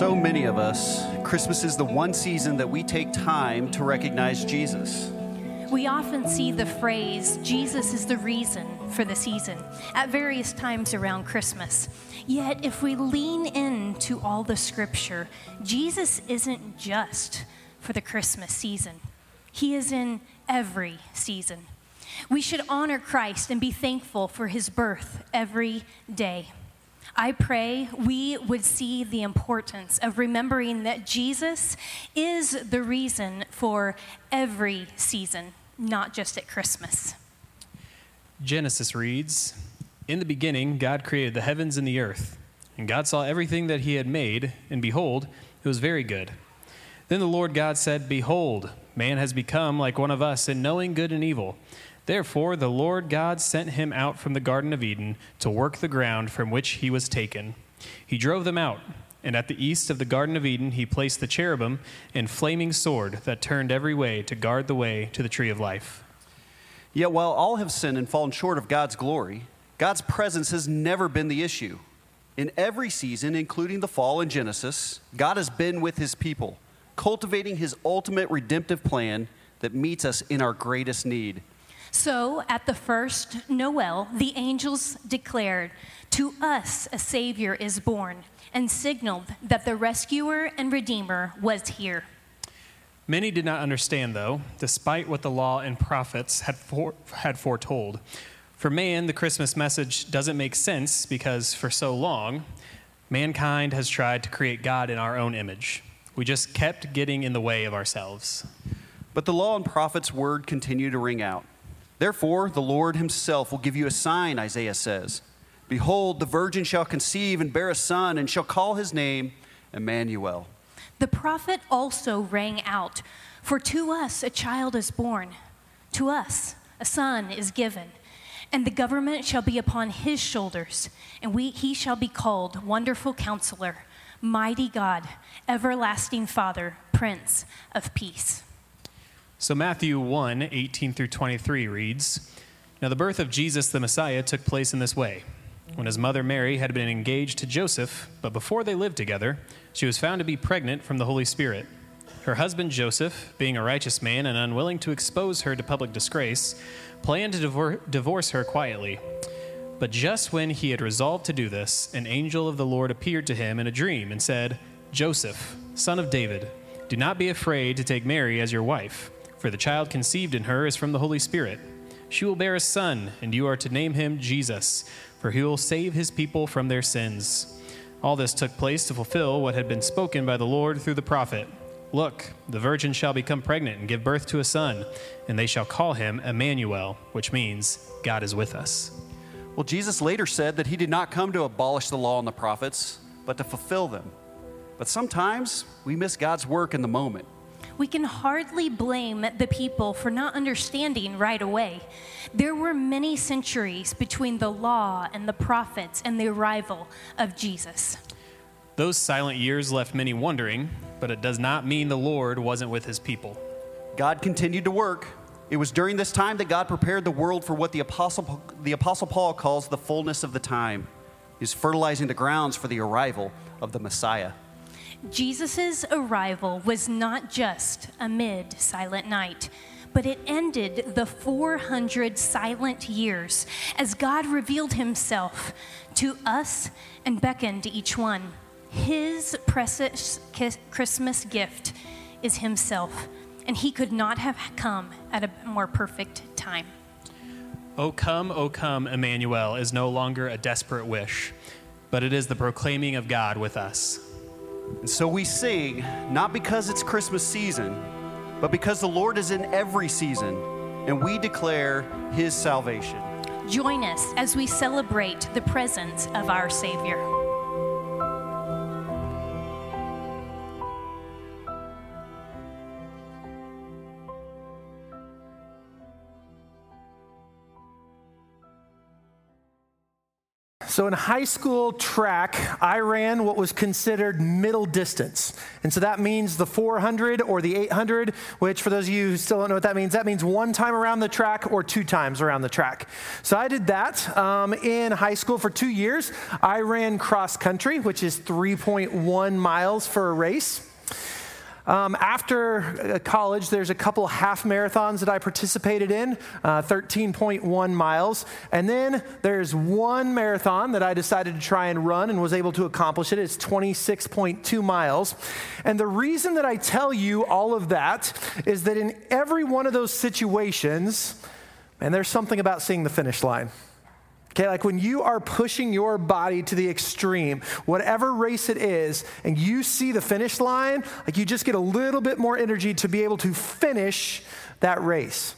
so many of us, Christmas is the one season that we take time to recognize Jesus. We often see the phrase, Jesus is the reason for the season, at various times around Christmas. Yet, if we lean into all the scripture, Jesus isn't just for the Christmas season, He is in every season. We should honor Christ and be thankful for His birth every day. I pray we would see the importance of remembering that Jesus is the reason for every season, not just at Christmas. Genesis reads In the beginning, God created the heavens and the earth. And God saw everything that he had made, and behold, it was very good. Then the Lord God said, Behold, man has become like one of us in knowing good and evil. Therefore, the Lord God sent him out from the Garden of Eden to work the ground from which he was taken. He drove them out, and at the east of the Garden of Eden, he placed the cherubim and flaming sword that turned every way to guard the way to the tree of life. Yet while all have sinned and fallen short of God's glory, God's presence has never been the issue. In every season, including the fall in Genesis, God has been with his people, cultivating his ultimate redemptive plan that meets us in our greatest need. So, at the first Noel, the angels declared, To us a Savior is born, and signaled that the rescuer and redeemer was here. Many did not understand, though, despite what the law and prophets had, for, had foretold. For man, the Christmas message doesn't make sense because for so long, mankind has tried to create God in our own image. We just kept getting in the way of ourselves. But the law and prophets' word continued to ring out. Therefore, the Lord himself will give you a sign, Isaiah says. Behold, the virgin shall conceive and bear a son, and shall call his name Emmanuel. The prophet also rang out For to us a child is born, to us a son is given, and the government shall be upon his shoulders, and we, he shall be called Wonderful Counselor, Mighty God, Everlasting Father, Prince of Peace. So Matthew 1 18 through 23 reads Now the birth of Jesus the Messiah took place in this way. When his mother Mary had been engaged to Joseph, but before they lived together, she was found to be pregnant from the Holy Spirit. Her husband Joseph, being a righteous man and unwilling to expose her to public disgrace, planned to divor- divorce her quietly. But just when he had resolved to do this, an angel of the Lord appeared to him in a dream and said, Joseph, son of David, do not be afraid to take Mary as your wife for the child conceived in her is from the Holy Spirit. She will bear a son, and you are to name him Jesus, for he will save his people from their sins. All this took place to fulfill what had been spoken by the Lord through the prophet. Look, the virgin shall become pregnant and give birth to a son, and they shall call him Emmanuel, which means God is with us. Well, Jesus later said that he did not come to abolish the law and the prophets, but to fulfill them. But sometimes we miss God's work in the moment we can hardly blame the people for not understanding right away. There were many centuries between the law and the prophets and the arrival of Jesus. Those silent years left many wondering, but it does not mean the Lord wasn't with his people. God continued to work. It was during this time that God prepared the world for what the Apostle, the Apostle Paul calls the fullness of the time. He's fertilizing the grounds for the arrival of the Messiah. Jesus' arrival was not just a mid silent night, but it ended the 400 silent years as God revealed himself to us and beckoned to each one. His precious Christmas gift is himself, and he could not have come at a more perfect time. O come, O come, Emmanuel is no longer a desperate wish, but it is the proclaiming of God with us. And so we sing, not because it's Christmas season, but because the Lord is in every season, and we declare his salvation. Join us as we celebrate the presence of our Savior. So in high school track, I ran what was considered middle distance. And so that means the 400 or the 800, which for those of you who still don't know what that means, that means one time around the track or two times around the track. So I did that um, in high school for two years. I ran cross country, which is 3.1 miles for a race. Um, after uh, college, there's a couple half marathons that I participated in, uh, 13.1 miles. And then there's one marathon that I decided to try and run and was able to accomplish it. It's 26.2 miles. And the reason that I tell you all of that is that in every one of those situations, and there's something about seeing the finish line. Okay, like when you are pushing your body to the extreme, whatever race it is, and you see the finish line, like you just get a little bit more energy to be able to finish that race.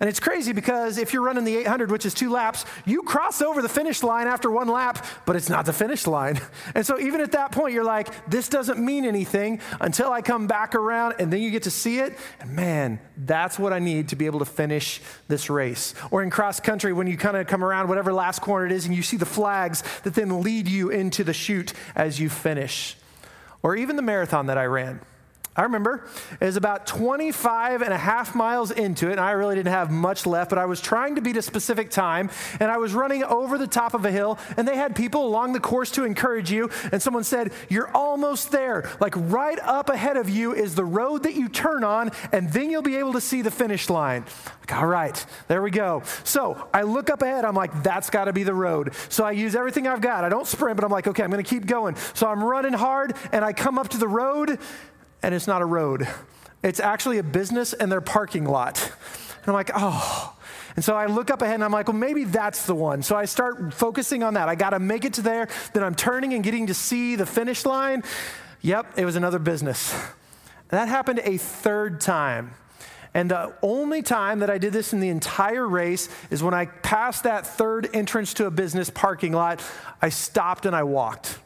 And it's crazy because if you're running the 800, which is two laps, you cross over the finish line after one lap, but it's not the finish line. And so even at that point, you're like, this doesn't mean anything until I come back around and then you get to see it. And man, that's what I need to be able to finish this race. Or in cross country, when you kind of come around whatever last corner it is and you see the flags that then lead you into the chute as you finish. Or even the marathon that I ran. I remember it was about 25 and a half miles into it, and I really didn't have much left, but I was trying to beat a specific time, and I was running over the top of a hill, and they had people along the course to encourage you, and someone said, You're almost there. Like right up ahead of you is the road that you turn on, and then you'll be able to see the finish line. Like, all right, there we go. So I look up ahead, I'm like, That's got to be the road. So I use everything I've got. I don't sprint, but I'm like, Okay, I'm to keep going. So I'm running hard, and I come up to the road and it's not a road. It's actually a business and their parking lot. And I'm like, oh. And so I look up ahead and I'm like, well, maybe that's the one. So I start focusing on that. I got to make it to there. Then I'm turning and getting to see the finish line. Yep, it was another business. And that happened a third time. And the only time that I did this in the entire race is when I passed that third entrance to a business parking lot, I stopped and I walked.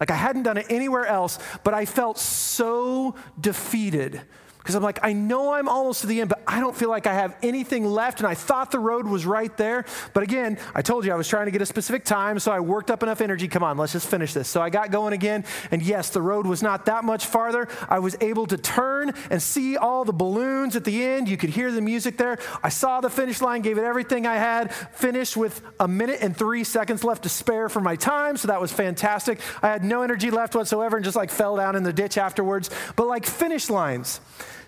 Like I hadn't done it anywhere else, but I felt so defeated because I'm like, I know I'm almost to the end, but I don't feel like I have anything left. And I thought the road was right there. But again, I told you I was trying to get a specific time, so I worked up enough energy. Come on, let's just finish this. So I got going again. And yes, the road was not that much farther. I was able to turn and see all the balloons at the end. You could hear the music there. I saw the finish line, gave it everything I had, finished with a minute and three seconds left to spare for my time. So that was fantastic. I had no energy left whatsoever and just like fell down in the ditch afterwards. But like finish lines,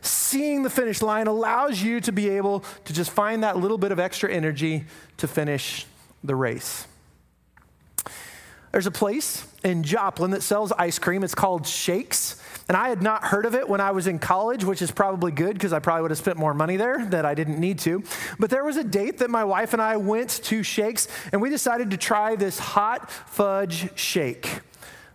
seeing the finish line allows you to be able to just find that little bit of extra energy to finish the race. There's a place in Joplin that sells ice cream. It's called Shakes. And I had not heard of it when I was in college, which is probably good because I probably would have spent more money there that I didn't need to. But there was a date that my wife and I went to Shakes and we decided to try this hot fudge shake.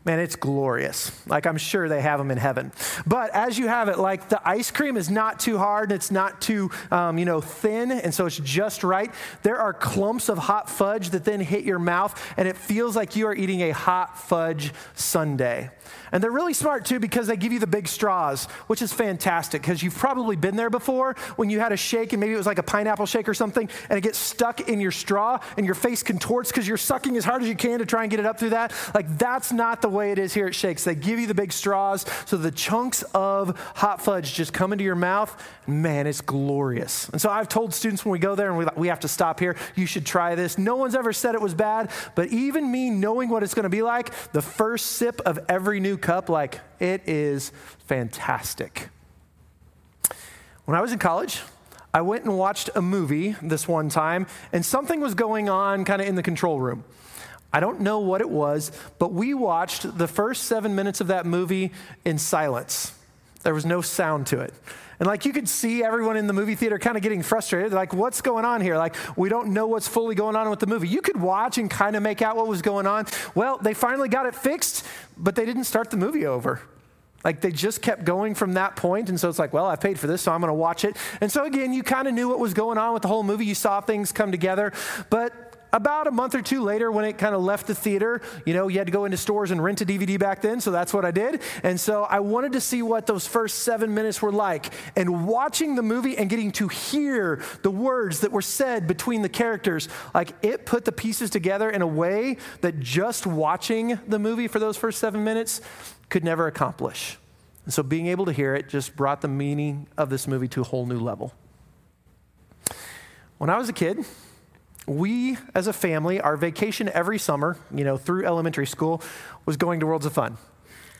Man, it's glorious. Like, I'm sure they have them in heaven. But as you have it, like, the ice cream is not too hard and it's not too, um, you know, thin, and so it's just right. There are clumps of hot fudge that then hit your mouth, and it feels like you are eating a hot fudge sundae. And they're really smart too because they give you the big straws, which is fantastic because you've probably been there before when you had a shake and maybe it was like a pineapple shake or something and it gets stuck in your straw and your face contorts because you're sucking as hard as you can to try and get it up through that. Like that's not the way it is here at Shakes. They give you the big straws so the chunks of hot fudge just come into your mouth. Man, it's glorious. And so I've told students when we go there and we, we have to stop here, you should try this. No one's ever said it was bad, but even me knowing what it's going to be like, the first sip of every new cup, like it is fantastic. When I was in college, I went and watched a movie this one time, and something was going on kind of in the control room. I don't know what it was, but we watched the first seven minutes of that movie in silence. There was no sound to it. And like you could see everyone in the movie theater kind of getting frustrated. Like, what's going on here? Like, we don't know what's fully going on with the movie. You could watch and kind of make out what was going on. Well, they finally got it fixed, but they didn't start the movie over. Like they just kept going from that point. And so it's like, well, I paid for this, so I'm going to watch it. And so again, you kind of knew what was going on with the whole movie. You saw things come together. But about a month or two later, when it kind of left the theater, you know, you had to go into stores and rent a DVD back then, so that's what I did. And so I wanted to see what those first seven minutes were like. And watching the movie and getting to hear the words that were said between the characters, like it put the pieces together in a way that just watching the movie for those first seven minutes could never accomplish. And so being able to hear it just brought the meaning of this movie to a whole new level. When I was a kid, we as a family, our vacation every summer, you know, through elementary school, was going to Worlds of Fun.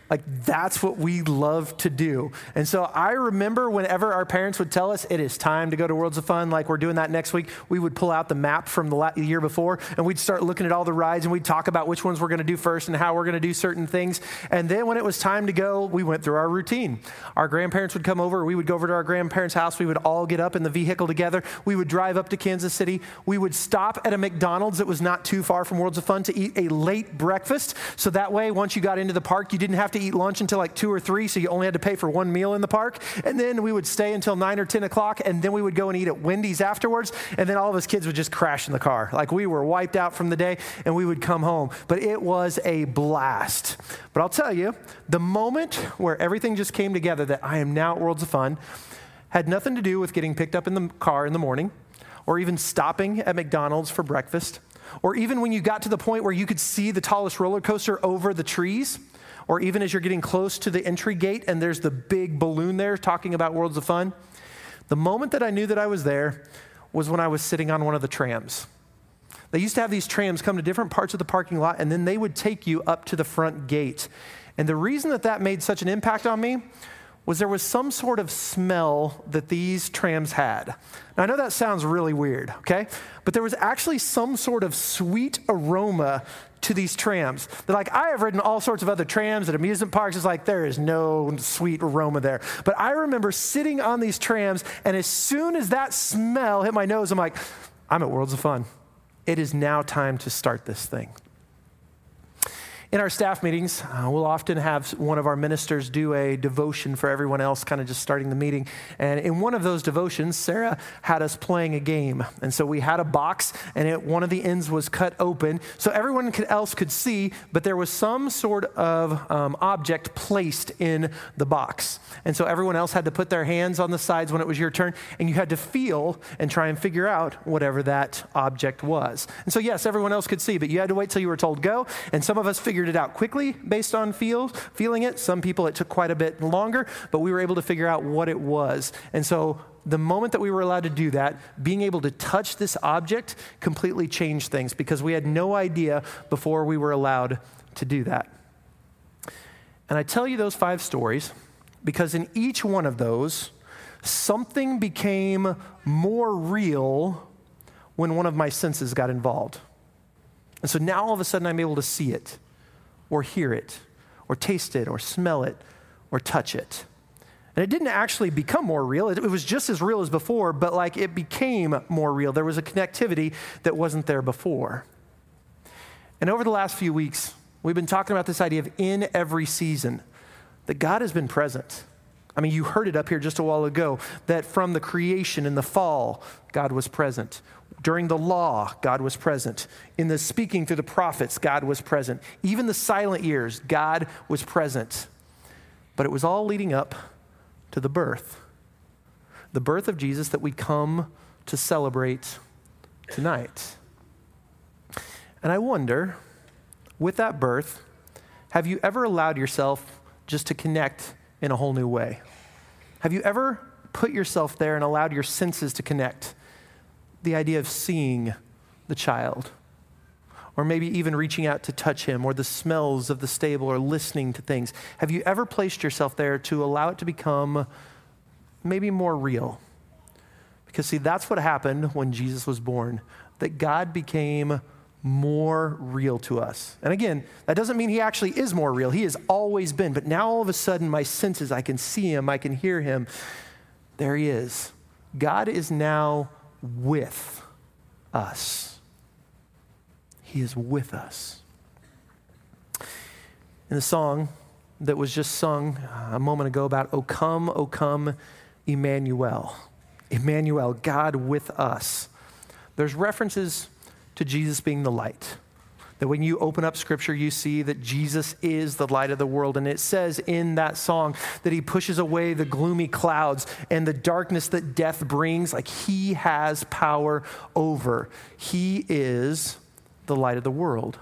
Like, that's what we love to do. And so I remember whenever our parents would tell us it is time to go to Worlds of Fun, like we're doing that next week, we would pull out the map from the year before and we'd start looking at all the rides and we'd talk about which ones we're going to do first and how we're going to do certain things. And then when it was time to go, we went through our routine. Our grandparents would come over, we would go over to our grandparents' house, we would all get up in the vehicle together, we would drive up to Kansas City, we would stop at a McDonald's that was not too far from Worlds of Fun to eat a late breakfast. So that way, once you got into the park, you didn't have to eat lunch until like two or three, so you only had to pay for one meal in the park. And then we would stay until nine or 10 o'clock, and then we would go and eat at Wendy's afterwards. And then all of us kids would just crash in the car. Like we were wiped out from the day, and we would come home. But it was a blast. But I'll tell you, the moment where everything just came together that I am now at Worlds of Fun had nothing to do with getting picked up in the car in the morning or even stopping at McDonald's for breakfast or even when you got to the point where you could see the tallest roller coaster over the trees, or even as you're getting close to the entry gate and there's the big balloon there talking about Worlds of Fun, the moment that I knew that I was there was when I was sitting on one of the trams. They used to have these trams come to different parts of the parking lot, and then they would take you up to the front gate. And the reason that that made such an impact on me was there was some sort of smell that these trams had. Now, I know that sounds really weird, okay? But there was actually some sort of sweet aroma to these trams. They're like, I have ridden all sorts of other trams at amusement parks. It's like, there is no sweet aroma there. But I remember sitting on these trams, and as soon as that smell hit my nose, I'm like, I'm at Worlds of Fun. It is now time to start this thing. In our staff meetings, uh, we'll often have one of our ministers do a devotion for everyone else, kind of just starting the meeting. And in one of those devotions, Sarah had us playing a game. And so we had a box, and it, one of the ends was cut open so everyone could, else could see, but there was some sort of um, object placed in the box. And so everyone else had to put their hands on the sides when it was your turn, and you had to feel and try and figure out whatever that object was. And so, yes, everyone else could see, but you had to wait till you were told go. And some of us figured figured it out quickly based on feel, feeling it. Some people, it took quite a bit longer, but we were able to figure out what it was. And so the moment that we were allowed to do that, being able to touch this object completely changed things because we had no idea before we were allowed to do that. And I tell you those five stories because in each one of those, something became more real when one of my senses got involved. And so now all of a sudden I'm able to see it or hear it or taste it or smell it or touch it. And it didn't actually become more real. It, was just as real as before, but like it became more real. There was a connectivity that wasn't there before. And over the last few weeks, we've been talking about this idea of in every season, that God has been present. I mean, you heard it up here just a while ago that from the creation in the fall, God was present. During the law, God was present. In the speaking through the prophets, God was present. Even the silent years, God was present. But it was all leading up to the birth. The birth of Jesus that we come to celebrate tonight. And I wonder, with that birth, have you ever allowed yourself just to connect in a whole new way? Have you ever put yourself there and allowed your senses to connect? The idea of seeing the child, or maybe even reaching out to touch him, or the smells of the stable, or listening to things. Have you ever placed yourself there to allow it to become maybe more real? Because, see, that's what happened when Jesus was born, that God became more real to us. And again, that doesn't mean he actually is more real. He has always been. But now all of a sudden, my senses, I can see him, I can hear him. There he is. God is now with us. He is with us. In the song that was just sung a moment ago about, O come, O come, Emmanuel. Emmanuel, God with us. There's references to Jesus being the light. That when you open up scripture, you see that Jesus is the light of the world. And it says in that song that he pushes away the gloomy clouds and the darkness that death brings, like he has power over. He is the light of the world.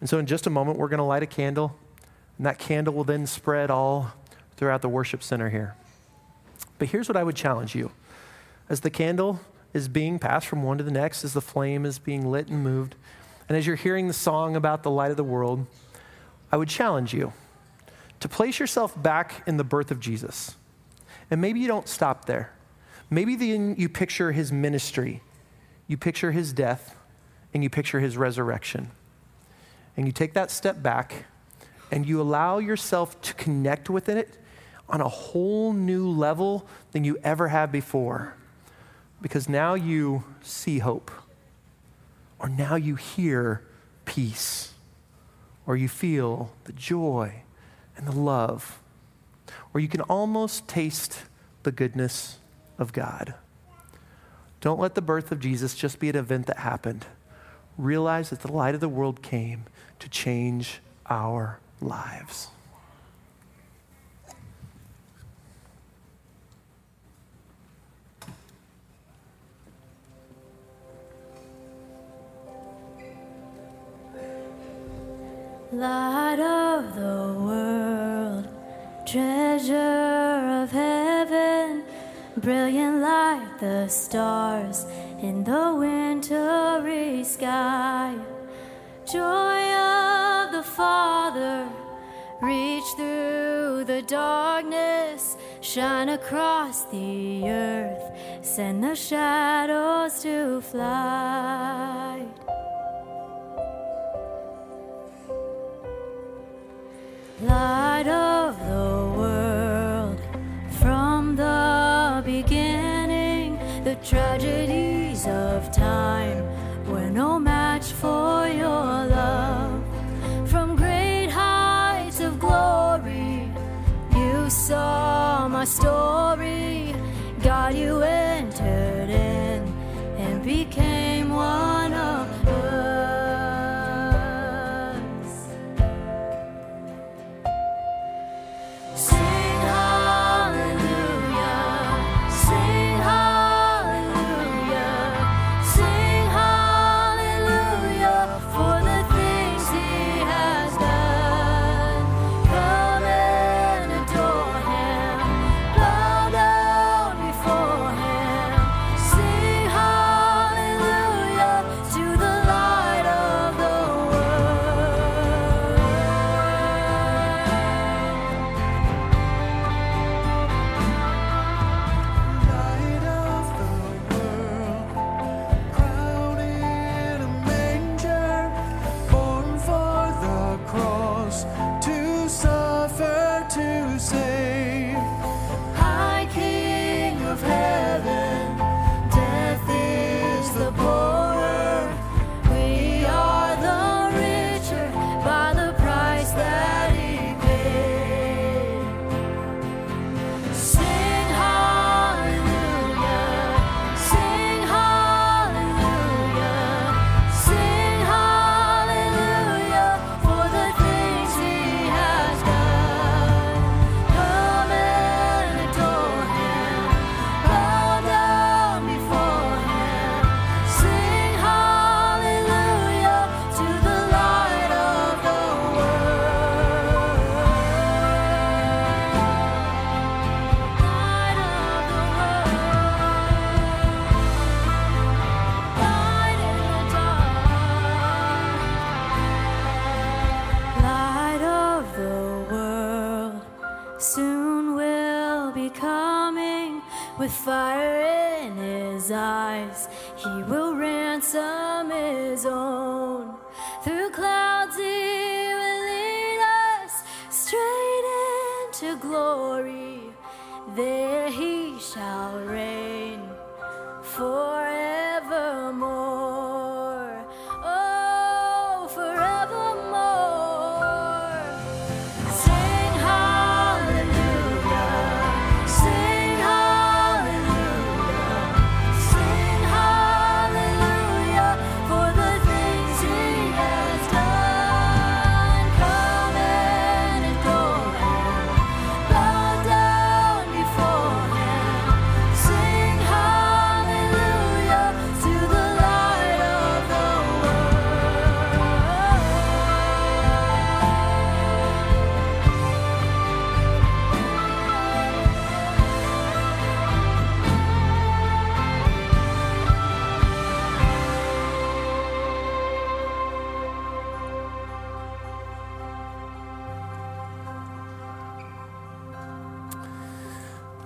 And so, in just a moment, we're going to light a candle, and that candle will then spread all throughout the worship center here. But here's what I would challenge you as the candle is being passed from one to the next, as the flame is being lit and moved, and as you're hearing the song about the light of the world, I would challenge you to place yourself back in the birth of Jesus. And maybe you don't stop there. Maybe then you picture his ministry, you picture his death, and you picture his resurrection. And you take that step back and you allow yourself to connect with it on a whole new level than you ever have before. Because now you see hope, or now you hear peace, or you feel the joy and the love, or you can almost taste the goodness of God. Don't let the birth of Jesus just be an event that happened. Realize that the light of the world came to change our lives. Light of the world, treasure of heaven, brilliant like the stars in the wintry sky. Joy of the Father, reach through the darkness, shine across the earth, send the shadows to flight. Light of the world, from the beginning, the tragedies of time were no match for your love. From great heights of glory, you saw my story. God, you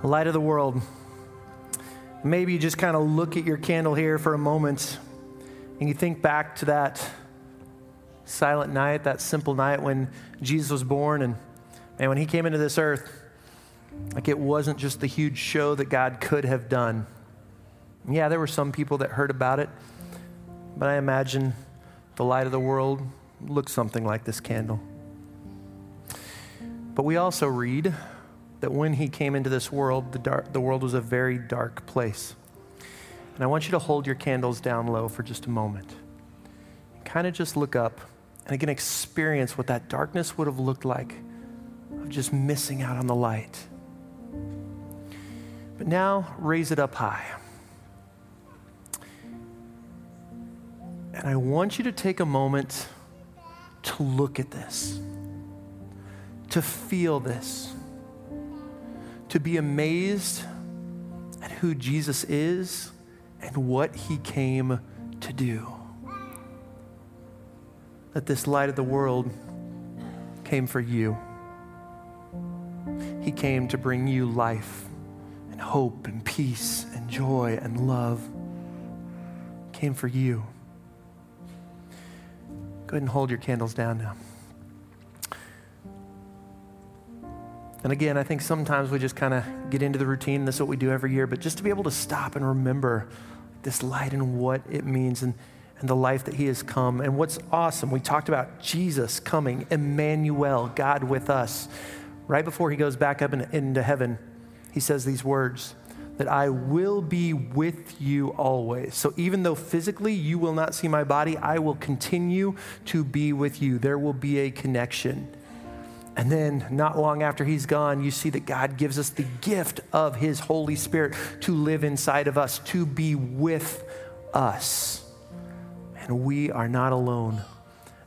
light of the world. Maybe you just kind of look at your candle here for a moment and you think back to that silent night, that simple night when Jesus was born and, and when he came into this earth. Like it wasn't just the huge show that God could have done. Yeah, there were some people that heard about it, but I imagine the light of the world looked something like this candle. But we also read that when he came into this world, the, dark, the world was a very dark place. And I want you to hold your candles down low for just a moment. Kind of just look up and again experience what that darkness would have looked like of just missing out on the light. But now raise it up high. And I want you to take a moment to look at this, to feel this, to be amazed at who Jesus is and what he came to do. That this light of the world came for you. He came to bring you life and hope and peace and joy and love. Came for you. Go ahead and hold your candles down now. And again, I think sometimes we just kind of get into the routine. This is what we do every year. But just to be able to stop and remember this light and what it means and, and the life that He has come. And what's awesome, we talked about Jesus coming, Emmanuel, God with us. Right before He goes back up in, into heaven, He says these words that I will be with you always. So even though physically you will not see my body, I will continue to be with you. There will be a connection. And then, not long after he's gone, you see that God gives us the gift of his Holy Spirit to live inside of us, to be with us. And we are not alone.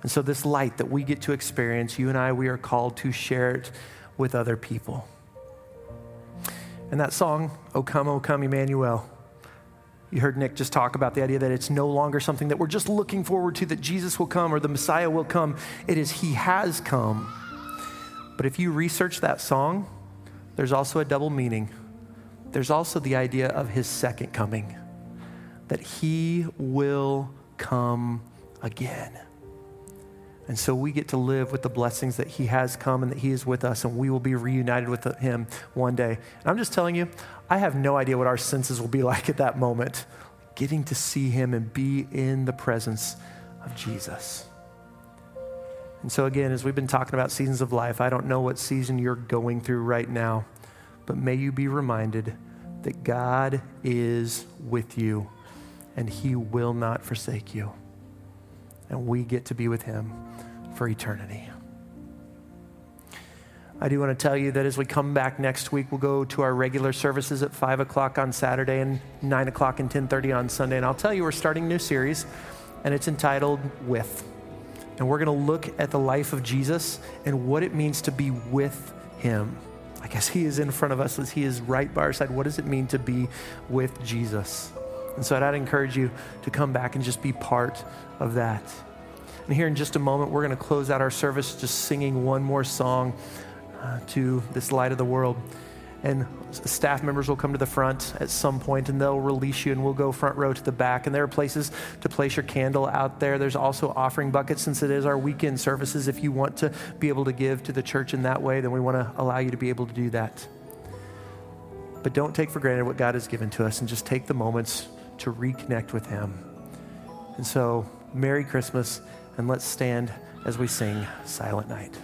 And so, this light that we get to experience, you and I, we are called to share it with other people. And that song, O Come, O Come, Emmanuel, you heard Nick just talk about the idea that it's no longer something that we're just looking forward to, that Jesus will come or the Messiah will come. It is He has come. But if you research that song, there's also a double meaning. There's also the idea of His second coming, that He will come again. And so we get to live with the blessings that He has come and that He is with us, and we will be reunited with Him one day. And I'm just telling you, I have no idea what our senses will be like at that moment, getting to see Him and be in the presence of Jesus. And so, again, as we've been talking about seasons of life, I don't know what season you're going through right now, but may you be reminded that God is with you and He will not forsake you. And we get to be with Him for eternity. I do want to tell you that as we come back next week, we'll go to our regular services at 5 o'clock on Saturday and 9 o'clock and 10.30 on Sunday. And I'll tell you, we're starting a new series, and it's entitled With. And we're going to look at the life of Jesus and what it means to be with him. I guess he is in front of us as he is right by our side. What does it mean to be with Jesus? And so I'd encourage you to come back and just be part of that. And here in just a moment, we're going to close out our service just singing one more song uh, to this light of the world. And staff members will come to the front at some point and they'll release you, and we'll go front row to the back. And there are places to place your candle out there. There's also offering buckets since it is our weekend services. If you want to be able to give to the church in that way, then we want to allow you to be able to do that. But don't take for granted what God has given to us and just take the moments to reconnect with Him. And so, Merry Christmas, and let's stand as we sing Silent Night.